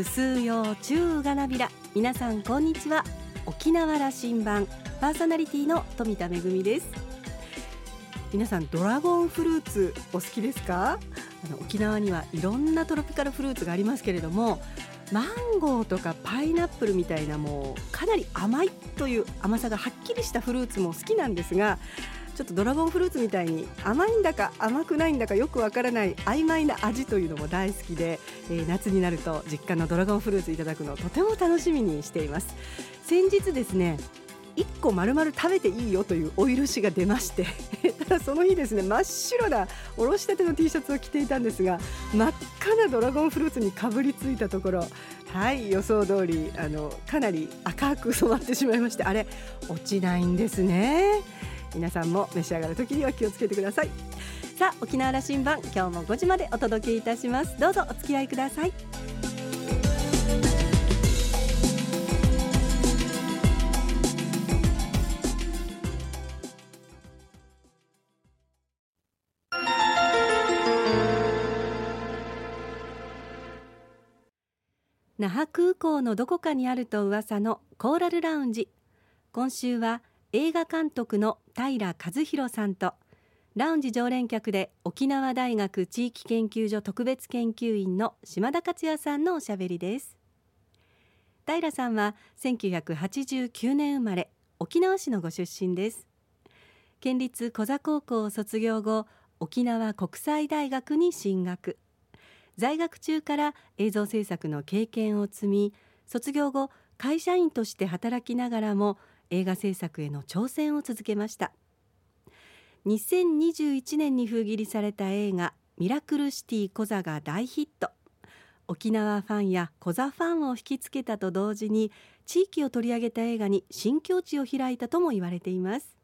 ぐすうよう中がなびら皆さんこんにちは。沖縄羅針盤。パーソナリティの富田恵です。皆さんドラゴンフルーツお好きですか？あの沖縄にはいろんなトロピカルフルーツがありますけれどもマンゴーとかパイナップルみたいなもうかなり甘いという甘さがはっきりしたフルーツも好きなんですがちょっとドラゴンフルーツみたいに甘いんだか甘くないんだかよくわからない曖昧な味というのも大好きで、えー、夏になると実家のドラゴンフルーツいただくのをとても楽しみにしています。先日ですね1個丸々食べていいよというお許しが出まして ただその日ですね真っ白なおろしたての T シャツを着ていたんですが真っ赤なドラゴンフルーツにかぶりついたところはい予想通りあのかなり赤く染まってしまいましてあれ落ちないんですね。皆さんも召し上がる時には気をつけてください。さあ沖縄羅針盤今日も5時までお届けいたします。どうぞお付き合いください。那覇空港のどこかにあると噂のコーラルラウンジ。今週は映画監督の平和弘さんとラウンジ常連客で沖縄大学地域研究所特別研究員の島田克也さんのおしゃべりです。平さんは1989年生まれ沖縄市のご出身です。県立小座高校を卒業後沖縄国際大学に進学。在学中から映像制作の経験を積み卒業後会社員として働きながらも映画制作への挑戦を続けました。2021年に封切りされた映画ミラクルシティコザが大ヒット。沖縄ファンやコザファンを引きつけたと同時に地域を取り上げた映画に新境地を開いたとも言われています。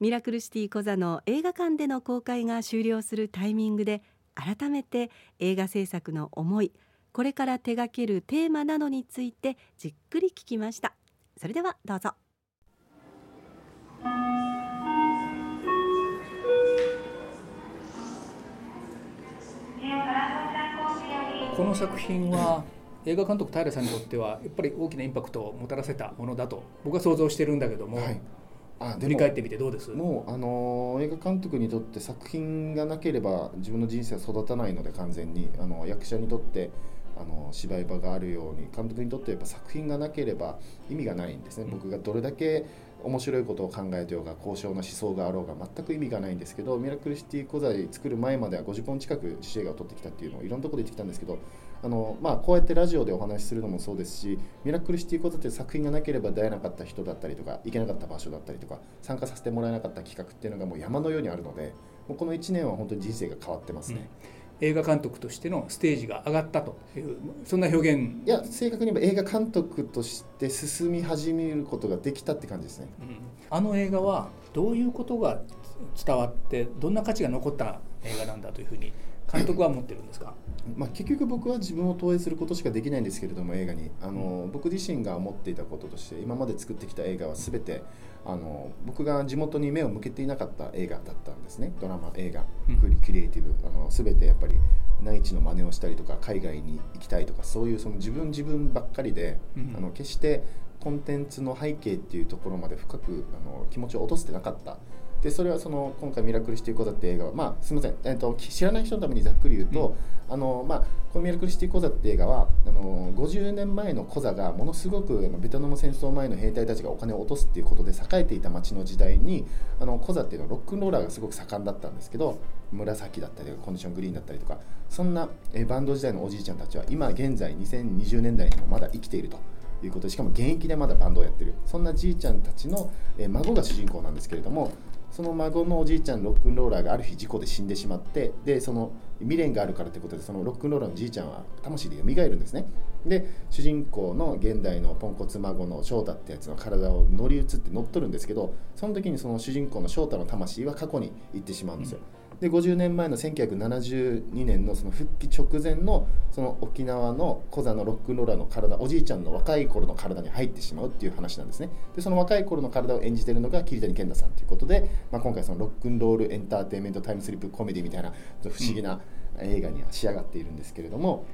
ミラクルシティコザの映画館での公開が終了するタイミングで改めて映画制作の思いこれから手掛けるテーマなどについてじっくり聞きました。それではどうぞ。この作品は映画監督平さんにとってはやっぱり大きなインパクトをもたらせたものだと僕は想像してるんだけども、はい、あ振り返ってみてどうです？もうあの映画監督にとって作品がなければ自分の人生は育たないので完全にあの役者にとってあの芝居場があるように監督にとってやっぱ作品がなければ意味がないんですね、うん、僕がどれだけ面白いことを考えてようが高尚な思想があろうが全く意味がないんですけどミラクルシティ古材作る前までは50本近く試映画を撮ってきたっていうのをいろんなところで言ってきたんですけどあの、まあ、こうやってラジオでお話しするのもそうですしミラクルシティ古材って作品がなければ出会えなかった人だったりとか行けなかった場所だったりとか参加させてもらえなかった企画っていうのがもう山のようにあるのでもうこの1年は本当に人生が変わってますね。うん映画監督としてのステージが上がったというそんな表現。いや正確に言えば映画監督として進み始めることができたって感じですね、うん、あの映画はどういうことが伝わってどんな価値が残った映画なんだというふうに監督は思ってるんですか？まあ、結局僕は自分を投影することしかできないんですけれども映画に。あの、僕自身が思っていたこととして今まで作ってきた映画は全てあの僕が地元に目を向けていなかった映画だったんですね。ドラマ映画クリクリエイティブ。あの全てやっぱり内地の真似をしたりとか海外に行きたいとかそういうその自分自分ばっかりで、あの決してコンテンツの背景っていうところまで深くあの気持ちを落とせてなかったでそれはその今回「ミラクルシティ講座」って映画はまあすみません、えーと、知らない人のためにざっくり言うと、うん、あのまあ、この「ミラクルシティ講座」って映画はあの50年前のコザがものすごくあのベトナム戦争前の兵隊たちがお金を落とすっていうことで栄えていた町の時代にあのコザっていうのはロックンローラーがすごく盛んだったんですけど紫だったりコンディショングリーンだったりとかそんなえバンド時代のおじいちゃんたちは今現在2020年代にもまだ生きていると。いうことでしかも現役でまだバンドをやってる。そんなじいちゃんたちの、え孫が主人公なんですけれどもその孫のおじいちゃんロックンローラーがある日事故で死んでしまってでその未練があるからってことでそのロックンローラーのじいちゃんは魂で蘇るんですね。で主人公の現代のポンコツ孫の翔太ってやつの体を乗り移って乗っ取るんですけどその時にその主人公の翔太の魂は過去に行ってしまうんですよ、で50年前の1972年のその復帰直前のその沖縄のコザのロックンローラーの体おじいちゃんの若い頃の体に入ってしまうっていう話なんですね。でその若い頃の体を演じてるのが桐谷健太さんということで、まあ、今回そのロックンロールエンターテインメントタイムスリップコメディみたいな不思議な映画には仕上がっているんですけれども、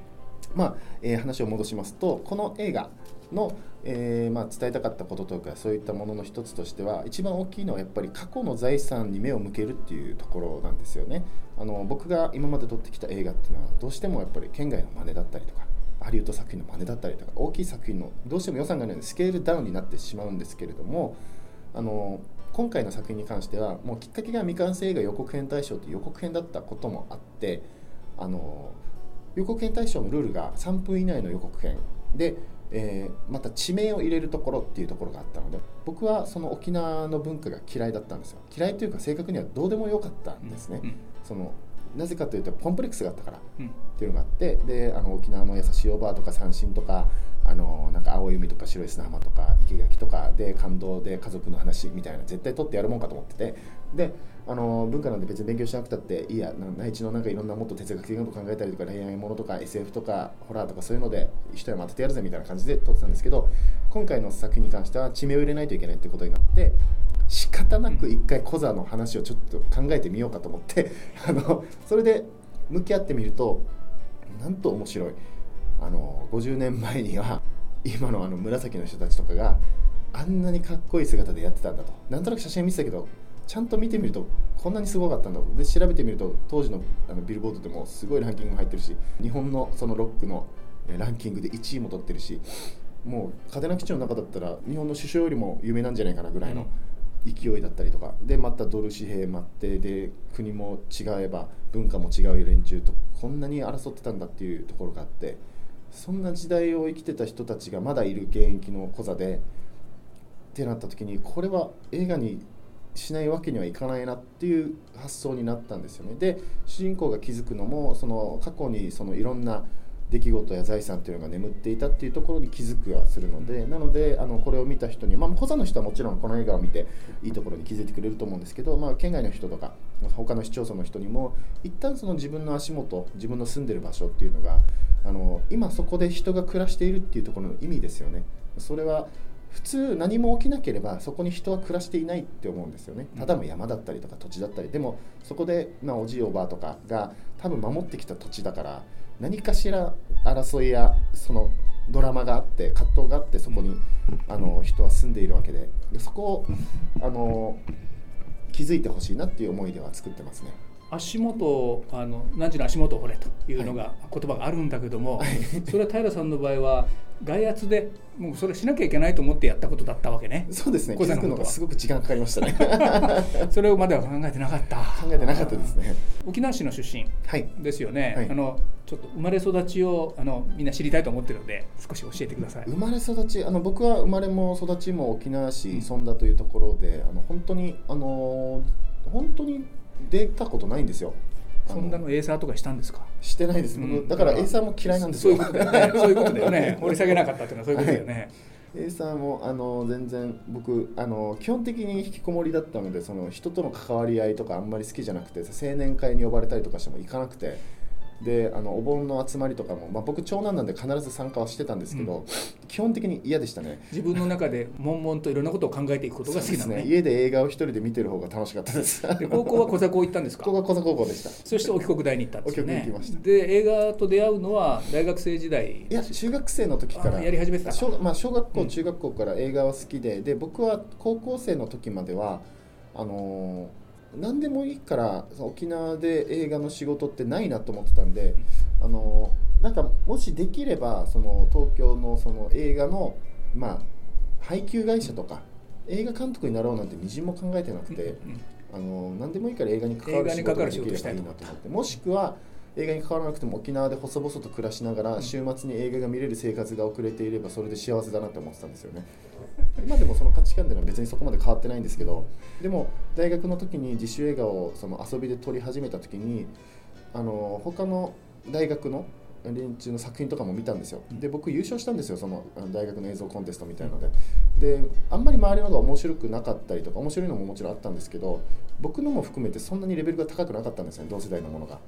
まあえー、話を戻しますとこの映画の、えーまあ、伝えたかったこととかそういったものの一つとしては一番大きいのはやっぱり過去の財産に目を向けるっていうところなんですよね。あの僕が今まで撮ってきた映画っていうのはどうしてもやっぱり県外の真似だったりとかハリウッド作品の真似だったりとか大きい作品のどうしても予算がないのでスケールダウンになってしまうんですけれどもあの今回の作品に関してはもうきっかけが未完成映画予告編大賞という予告編だったこともあってあの予告編大賞のルールが3分以内の予告編で、えー、また地名を入れるところっていうところがあったので僕はその沖縄の文化が嫌いだったんですよ。嫌いというか正確にはどうでもよかったんですね、うんうん、そのなぜかというとコンプレックスがあったからっていうのがあってであの沖縄の優しいおばあとか三振とかあのなんか青い海とか白い砂浜とか生垣とかで感動で家族の話みたいな絶対取ってやるもんかと思ってて。であの文化なんで別に勉強しなくたっていいや。内地のなんかいろんなもっと哲学的なこと考えたりとか恋愛ものとか SF とかホラーとかそういうので一山当ててやるぜみたいな感じで撮ってたんですけど今回の作品に関しては地名を入れないといけないってことになって仕方なく一回コザの話をちょっと考えてみようかと思って あのそれで向き合ってみるとなんと面白い。あの50年前には今のあの紫の人たちとかがあんなにかっこいい姿でやってたんだと。なんとなく写真見てたけどちゃんと見てみるとこんなにすごかったんだ。とで調べてみると当時のあのビルボードでもすごいランキングも入ってるし日本のそのロックのランキングで1位も取ってるしもう嘉手納基地の中だったら日本の首相よりも有名なんじゃないかなぐらいの勢いだったりとか。でまたドル紙幣待ってで国も違えば文化も違う連中とこんなに争ってたんだっていうところがあってそんな時代を生きてた人たちがまだいる現役のコザでってなった時にこれは映画にしないわけにはいかないなっていう発想になったんですよね。で主人公が気づくのもその過去にそのいろんな出来事や財産というのが眠っていたっていうところに気づくはするのでなのであのこれを見た人にまあ小座の人はもちろんこの映画を見ていいところに気づいてくれると思うんですけど、まあ、県外の人とか他の市町村の人にも一旦その自分の足元自分の住んでる場所っていうのがあの今そこで人が暮らしているっていうところの意味ですよね。それは普通何も起きなければそこに人は暮らしていないって思うんですよね。ただの山だったりとか土地だったり。でもそこで、まあ、おじいおばあとかが多分守ってきた土地だから何かしら争いやそのドラマがあって葛藤があってそこにあの人は住んでいるわけでで。そこをあの気づいてほしいなっていう思いでは作ってますね。足元あの何時の足元を掘れというのが、言葉があるんだけども、はい、それは平さんの場合は外圧でもうそれしなきゃいけないと思ってやったことだったわけね。そうですね。気づくのがすごく時間かかりましたね。それをまでは考えてなかった。考えてなかったですね。沖縄市の出身ですよね、はい、あのちょっと生まれ育ちをあのみんな知りたいと思ってるので少し教えてください。生まれ育ちあの僕は生まれも育ちも沖縄市そんだというところで、あの本当にあの本当に出たことないんですよ。そんなのエーサーとかしたんですか？してないです、うん、だからエーサーも嫌いなんですよ。そういうことだよね。掘り下げなかったっていうのはそういうことだよね、はい。エーサーもあの全然僕あの基本的に引きこもりだったのでその人との関わり合いとかあんまり好きじゃなくて青年会に呼ばれたりとかしても行かなくてであのお盆の集まりとかも、まあ、僕長男なんで必ず参加はしてたんですけど、うん、基本的に嫌でしたね。自分の中で悶々といろんなことを考えていくことが好きなのね、ね、家で映画を一人で見てる方が楽しかったです。で高校は小座校行ったんですか？高校は小座高校でした。そして沖国大に行ったんですよね。沖国行きました。で映画と出会うのは大学生時代？いや中学生の時から。やり始めてた小,、まあ、小学校、中学校から映画は好きで。で僕は高校生の時まではあのー何でもいいから沖縄で映画の仕事ってないなと思ってたんであのなんかもしできればその東京のその映画のまあ配給会社とか映画監督になろうなんてみじんも考えてなくて、あの何でもいいから映画に関わる仕事ができればいいなと思って。もしくは映画に関わらなくても沖縄で細々と暮らしながら週末に映画が見れる生活が遅れていればそれで幸せだなって思ってたんですよね。今でもその価値観っていうのは別にそこまで変わってないんですけどでも大学の時に自主映画をその遊びで撮り始めた時にあの他の大学の連中の作品とかも見たんですよ。で僕優勝したんですよその大学の映像コンテストみたいので。であんまり周りのが面白くなかったりとか面白いのももちろんあったんですけど僕のも含めてそんなにレベルが高くなかったんですよね同世代のものが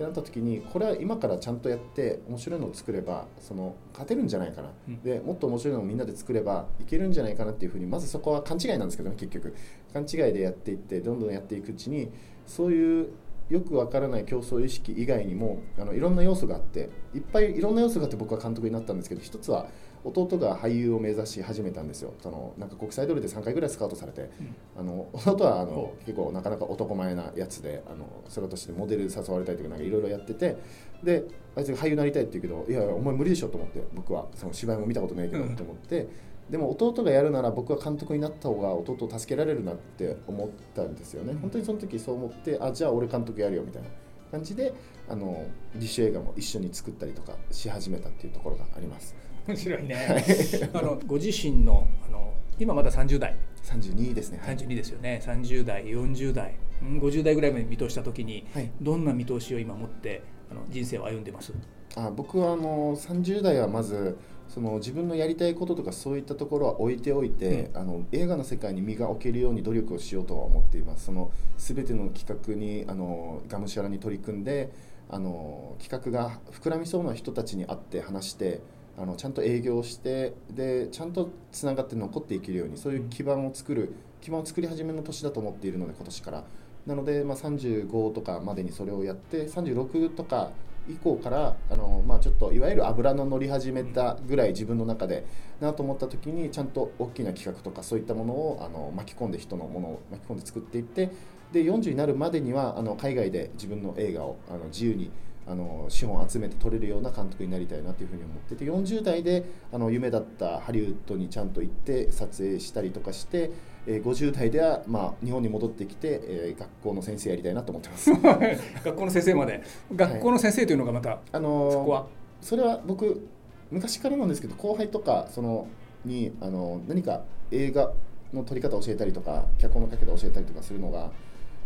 ってなった時にこれは今からちゃんとやって面白いのを作ればその勝てるんじゃないかな、うん、でもっと面白いのをみんなで作ればいけるんじゃないかなっていうふうにまずそこは勘違いなんですけどね結局。勘違いでやっていってどんどんやっていくうちにそういうよくわからない競争意識以外にもあのいろんな要素があっていっぱいいろんな要素があって僕は監督になったんですけど一つは弟が俳優を目指し始めたんですよ。そのなんか国際通りで3回ぐらいスカウトされて、うん、あの弟はあの結構なかなか男前なやつであのそれとしてモデル誘われたりとかなんかいろいろやってて。であいつが俳優になりたいって言うけどいやお前無理でしょと思って僕は。その芝居も見たことないけどと思って。うんでも弟がやるなら僕は監督になった方が弟を助けられるなって思ったんですよね、本当にその時そう思ってあじゃあ俺監督やるよみたいな。感じであの実写映画も一緒に作ったりとかし始めたっていうところがあります面白いね。あのご自身のあの今まだ30代。32ですね、はい、32ですよね。30代40代。50代ぐらいまで見通した時に、はい、どんな見通しを今持ってあの人生を歩んでます？あ僕はあの30代はまずその自分のやりたいこととかそういったところは置いておいて、うん、あの映画の世界に身が置けるように努力をしようとは思っています。その全ての企画にあのがむしゃらに取り組んであの企画が膨らみそうな人たちに会って話してあのちゃんと営業してでちゃんとつながって残っていけるようにそういう基盤を作る基盤を作り始めの年だと思っているので今年から。なので、まあ、35とかまでにそれをやって36とか以降からあの、まあ、ちょっといわゆる油の乗り始めたぐらい自分の中でなと思った時にちゃんと大きな企画とかそういったものをあの巻き込んで人のものを巻き込んで作っていってで40になるまでにはあの海外で自分の映画をあの自由にあの資本を集めて撮れるような監督になりたいなというふうに思ってて40代であの夢だったハリウッドにちゃんと行って撮影したりとかして、えー、50代では、まあ、日本に戻ってきて、えー、学校の先生やりたいなと思ってます。学校の先生まで。学校の先生というのがまた、はい、あのそこは？それは僕昔からなんですけど後輩とかそのにあの何か映画の撮り方を教えたりとか脚本の書き方を教えたりとかするのが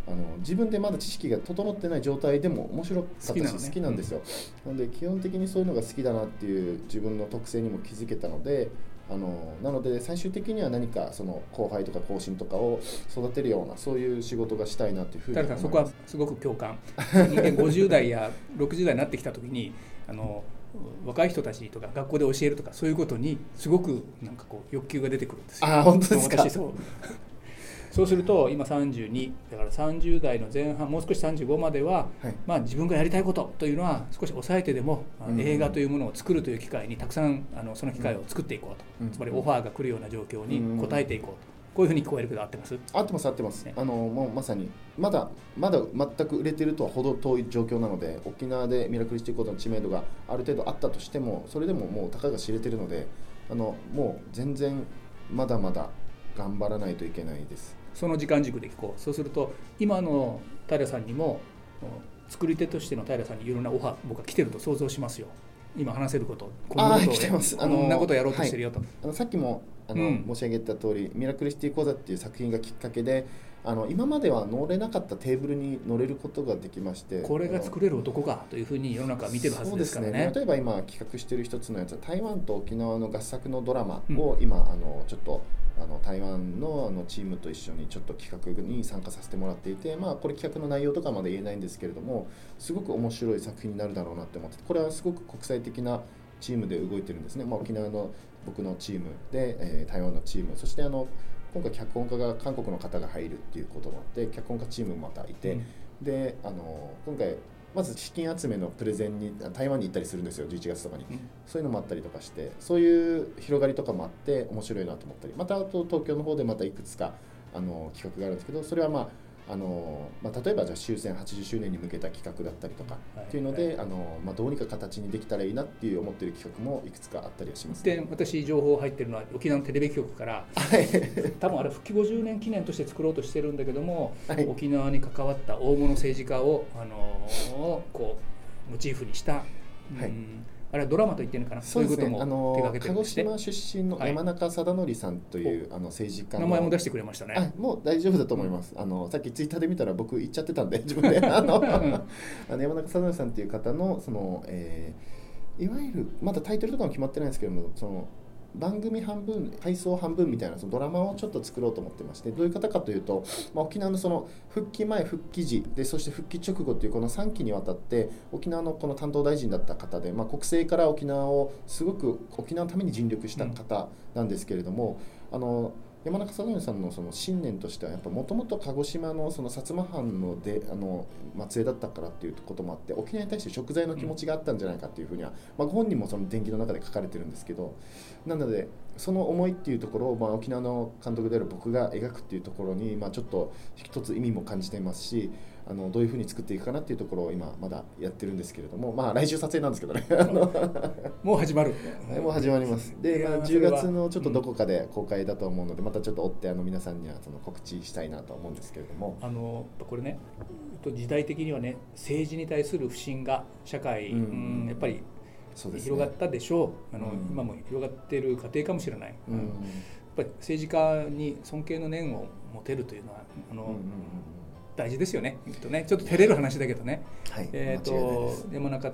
あの自分でまだ知識が整ってない状態でも面白かったし好きなんですよ、うん、なので基本的にそういうのが好きだなっていう自分の特性にも気づけたのであのなので最終的には何かその後輩とか後進とかを育てるようなそういう仕事がしたいなというふうにそこはすごく共感。人間50代や60代になってきた時にあの若い人たちとか学校で教えるとかそういうことにすごくなんかこう欲求が出てくるんですよ。あ本当ですか？私そうそうすると今32だから30代の前半もう少し35までは、はい、まあ、自分がやりたいことというのは少し抑えてでも、うん、映画というものを作るという機会にたくさんあのその機会を作っていこうと、うん、つまりオファーが来るような状況に応えていこうと。こういうふうに聞こえるけど合ってます？合ってます合ってます、ね、あのもうまさにまだまだ全く売れてるとは程遠い状況なので沖縄でミラクルシティコードの知名度がある程度あったとしてもそれでももうたかが知れてるのであのもう全然まだまだ頑張らないといけないですその時間軸で聞こう。そうすると今の平さんにも作り手としての平さんにいろんなオファー僕は来てると想像しますよ。今話せること。こんなことこんなことやろうとしてるよと、はい、あのさっきもあの、うん、申し上げた通り「ミラクルシティ講座」っていう作品がきっかけであの今までは乗れなかったテーブルに乗れることができましてこれが作れる男かというふうに世の中は見てるはずですからね、ね、例えば今企画している一つのやつは台湾と沖縄の合作のドラマを今、うん、あのちょっとあの台湾のあのチームと一緒にちょっと企画に参加させてもらっていて、まあ、これ企画の内容とかまで言えないんですけれどもすごく面白い作品になるだろうなって思ってこれはすごく国際的なチームで動いてるんですね、まあ、沖縄の僕のチームで、えー、台湾のチームそしてあの今回脚本家が韓国の方が入るっていうこともあって脚本家チームもまたいて、うん、であの今回まず資金集めのプレゼンに台湾に行ったりするんですよ11月とかに、うん、そういうのもあったりとかしてそういう広がりとかもあって面白いなと思ったり。またあと東京の方でまたいくつかあの企画があるんですけどそれはまああのまあ、例えばじゃあ終戦80周年に向けた企画だったりとかっていうので、あのまあ、どうにか形にできたらいいなっていう思ってる企画もいくつかあったりはします、ね、で私情報入ってるのは沖縄のテレビ局から 多分あれ復帰50年記念として作ろうとしてるんだけども、はい、沖縄に関わった大物政治家を、あのこうモチーフにした、はい、うんあれはドラマと言ってるのかな？そういうことも手掛けて鹿児島出身の山中貞則さんという、はい、あの政治家名前も出してくれましたね。もう大丈夫だと思います、うん、あのさっきツイッターで見たら僕言っちゃってたんで 自分で。あのあの山中貞則さんという方のその、えー、いわゆるまだタイトルとかも決まってないんですけどもその番組半分配送半分みたいなそのドラマをちょっと作ろうと思ってましてどういう方かというと、まあ、沖縄のその復帰前復帰時でそして復帰直後というこの3期にわたって沖縄のこの担当大臣だった方で、まあ、国政から沖縄をすごく沖縄のために尽力した方なんですけれども、あの山中貞則さんのその信念としてはやっぱもともと鹿児島のその薩摩藩のであの末裔だったからっていうこともあって沖縄に対して食材の気持ちがあったんじゃないかっていうふうには、まあ、ご本人もその伝記の中で書かれてるんですけどなのでその思いっていうところを、まあ、沖縄の監督である僕が描くっていうところに、まあ、ちょっと一つ意味も感じていますしあのどういうふうに作っていくかなっていうところを今まだやってるんですけれどもまあ来週撮影なんですけどね。もう始まる。もう始まります。で、まあ、10月のちょっとどこかで公開だと思うので、またちょっと追ってあの皆さんにはその告知したいなと思うんですけれども。あのこれね時代的にはね政治に対する不信が社会、うん、やっぱり広がったでしょう、ね、あの、うん、今も広がっている家庭かもしれない、うん、やっぱり政治家に尊敬の念を持てるというのはあの、うんうんうん大事ですよね。とね。ちょっと照れる話だけどね、はい、えーと、山中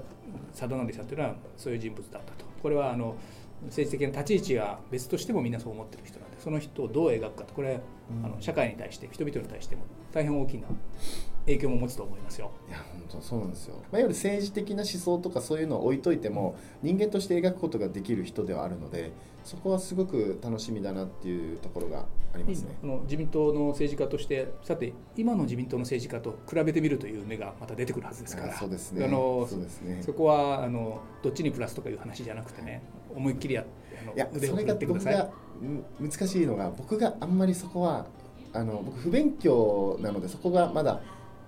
貞則さんというのはそういう人物だったと。これはあの政治的な立ち位置は別としてもみんなそう思ってる人なんでその人をどう描くかと。これ、うん、あの社会に対して人々に対しても大変大きな影響も持つと思いますよ。いや本当そうなんですよ。まあ、いわゆる政治的な思想とかそういうのを置いといても人間として描くことができる人ではあるのでそこはすごく楽しみだなっていうところがありますね。この自民党の政治家としてさて今の自民党の政治家と比べてみるという目がまた出てくるはずですからそうですねあのそうですねそこはあのどっちにプラスとかいう話じゃなくてね思いっきりやあのいや腕を振ってください。難しいのが僕があんまりそこはあの僕不勉強なのでそこがまだ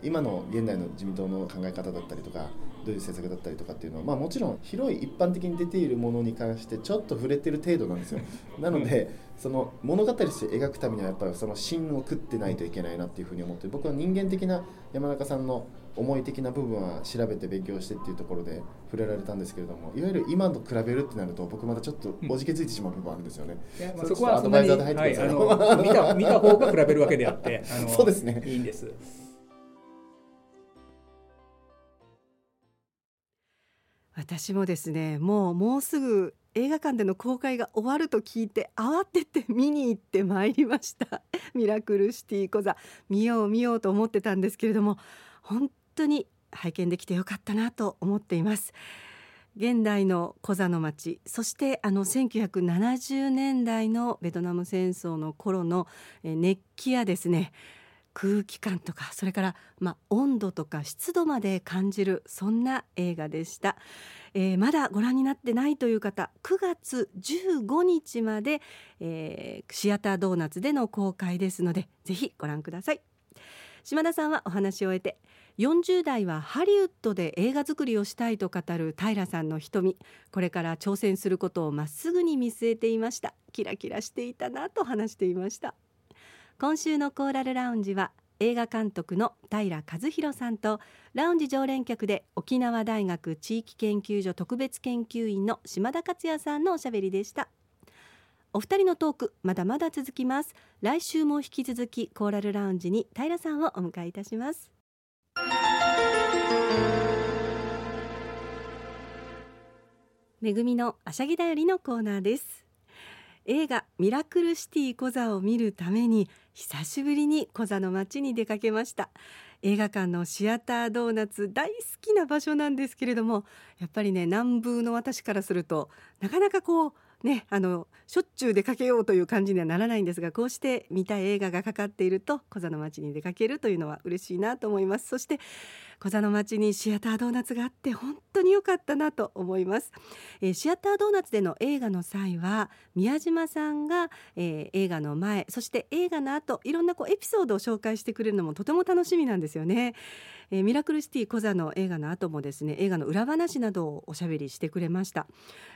今の現代の自民党の考え方だったりとかどういう政策だったりとかっていうのは、まあ、もちろん広い一般的に出ているものに関してちょっと触れてる程度なんですよ。なのでその物語として描くためにはやっぱりその芯を食ってないといけないなっていうふうに思って僕は人間的な山中さんの思い的な部分は調べて勉強してっていうところで触れられたんですけれどもいわゆる今と比べるってなると僕まだちょっとおじけづいてしまう部分あるんですよね、まあそこはアドバイザーで入ってください、はい、見た見た方が比べるわけであって そうですね。いいんです私もですねもうもうすぐ映画館での公開が終わると聞いて慌てて見に行ってまいりました。ミラクルシティコザ見よう見ようと思ってたんですけれども本当に拝見できてよかったなと思っています。現代のコザの町そしてあの1970年代のベトナム戦争の頃の熱気やですね空気感とかそれから、まあ、温度とか湿度まで感じるそんな映画でした、えー、まだご覧になってないという方9月15日まで、えー、シアタードーナツでの公開ですのでぜひご覧ください。島田さんはお話を終えて40代はハリウッドで映画作りをしたいと語る平さんの瞳これから挑戦することをまっすぐに見据えていました。キラキラしていたなと話していました。今週のコーラルラウンジは映画監督の平和弘さんとラウンジ常連客で沖縄大学地域研究所特別研究員の島田克也さんのおしゃべりでした。お二人のトークまだまだ続きます。来週も引き続きコーラルラウンジに平さんをお迎えいたします。めぐみのあしゃぎだよりのコーナーです。映画ミラクルシティコザを見るために久しぶりにコザの街に出かけました。映画館のシアタードーナツ大好きな場所なんですけれどもやっぱりね南部の私からするとなかなかこうね、あのしょっちゅう出かけようという感じにはならないんですがこうして見たい映画がかかっていると小座の町に出かけるというのは嬉しいなと思います。そして小座の町にシアタードーナツがあって本当に良かったなと思います、えー、シアタードーナツでの映画の際は宮島さんが、えー、映画の前そして映画の後いろんなこうエピソードを紹介してくれるのもとても楽しみなんですよね。えー、ミラクルシティコザの映画の後もですね映画の裏話などをおしゃべりしてくれました。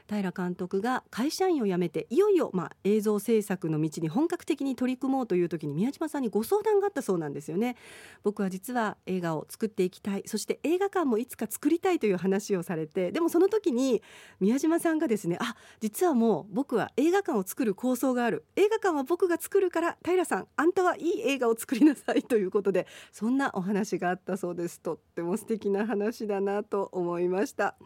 平監督が会社員を辞めていよいよまあ映像制作の道に本格的に取り組もうという時に宮島さんにご相談があったそうなんですよね。僕は実は映画を作っていきたいい。そして映画館もいつか作りたいという話をされてでもその時に宮島さんがですねあ実はもう僕は映画館を作る構想がある。映画館は僕が作るから平さんあんたはいい映画を作りなさいということでそんなお話があったそうです。とっても素敵な話だなと思いました、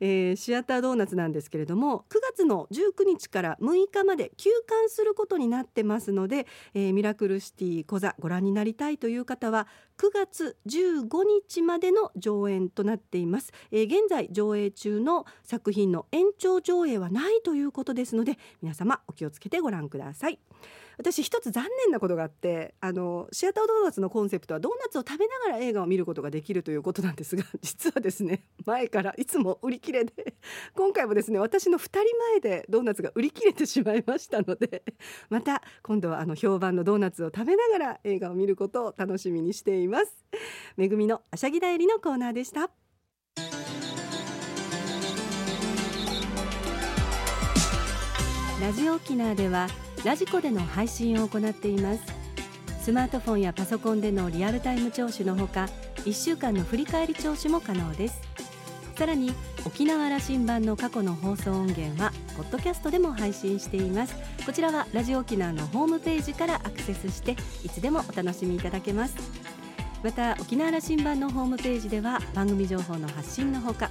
えー、シアタードーナツなんですけれども9月の19日から6日まで休館することになってますので、えー、ミラクルシティ講座ご覧になりたいという方は9月15日までの上演となっています、えー、現在上映中の作品の延長上映はないということですので皆様お気をつけてご覧ください。私一つ残念なことがあってあのシアタードーナツのコンセプトはドーナツを食べながら映画を見ることができるということなんですが 実はですね前からいつも売り切れで今回もですね私の2人前でドーナツが売り切れてしまいましたのでまた今度はあの評判のドーナツを食べながら映画を見ることを楽しみにしています。めぐみのあしゃぎだよりのコーナーでした。ラジオ沖縄ではラジコでの配信を行っています。スマートフォンやパソコンでのリアルタイム聴取のほか1週間の振り返り聴取も可能です。さらに沖縄羅針盤の過去の放送音源はポッドキャストでも配信しています。こちらはラジオ沖縄のホームページからアクセスしていつでもお楽しみいただけます。また沖縄羅針盤のホームページでは番組情報の発信のほか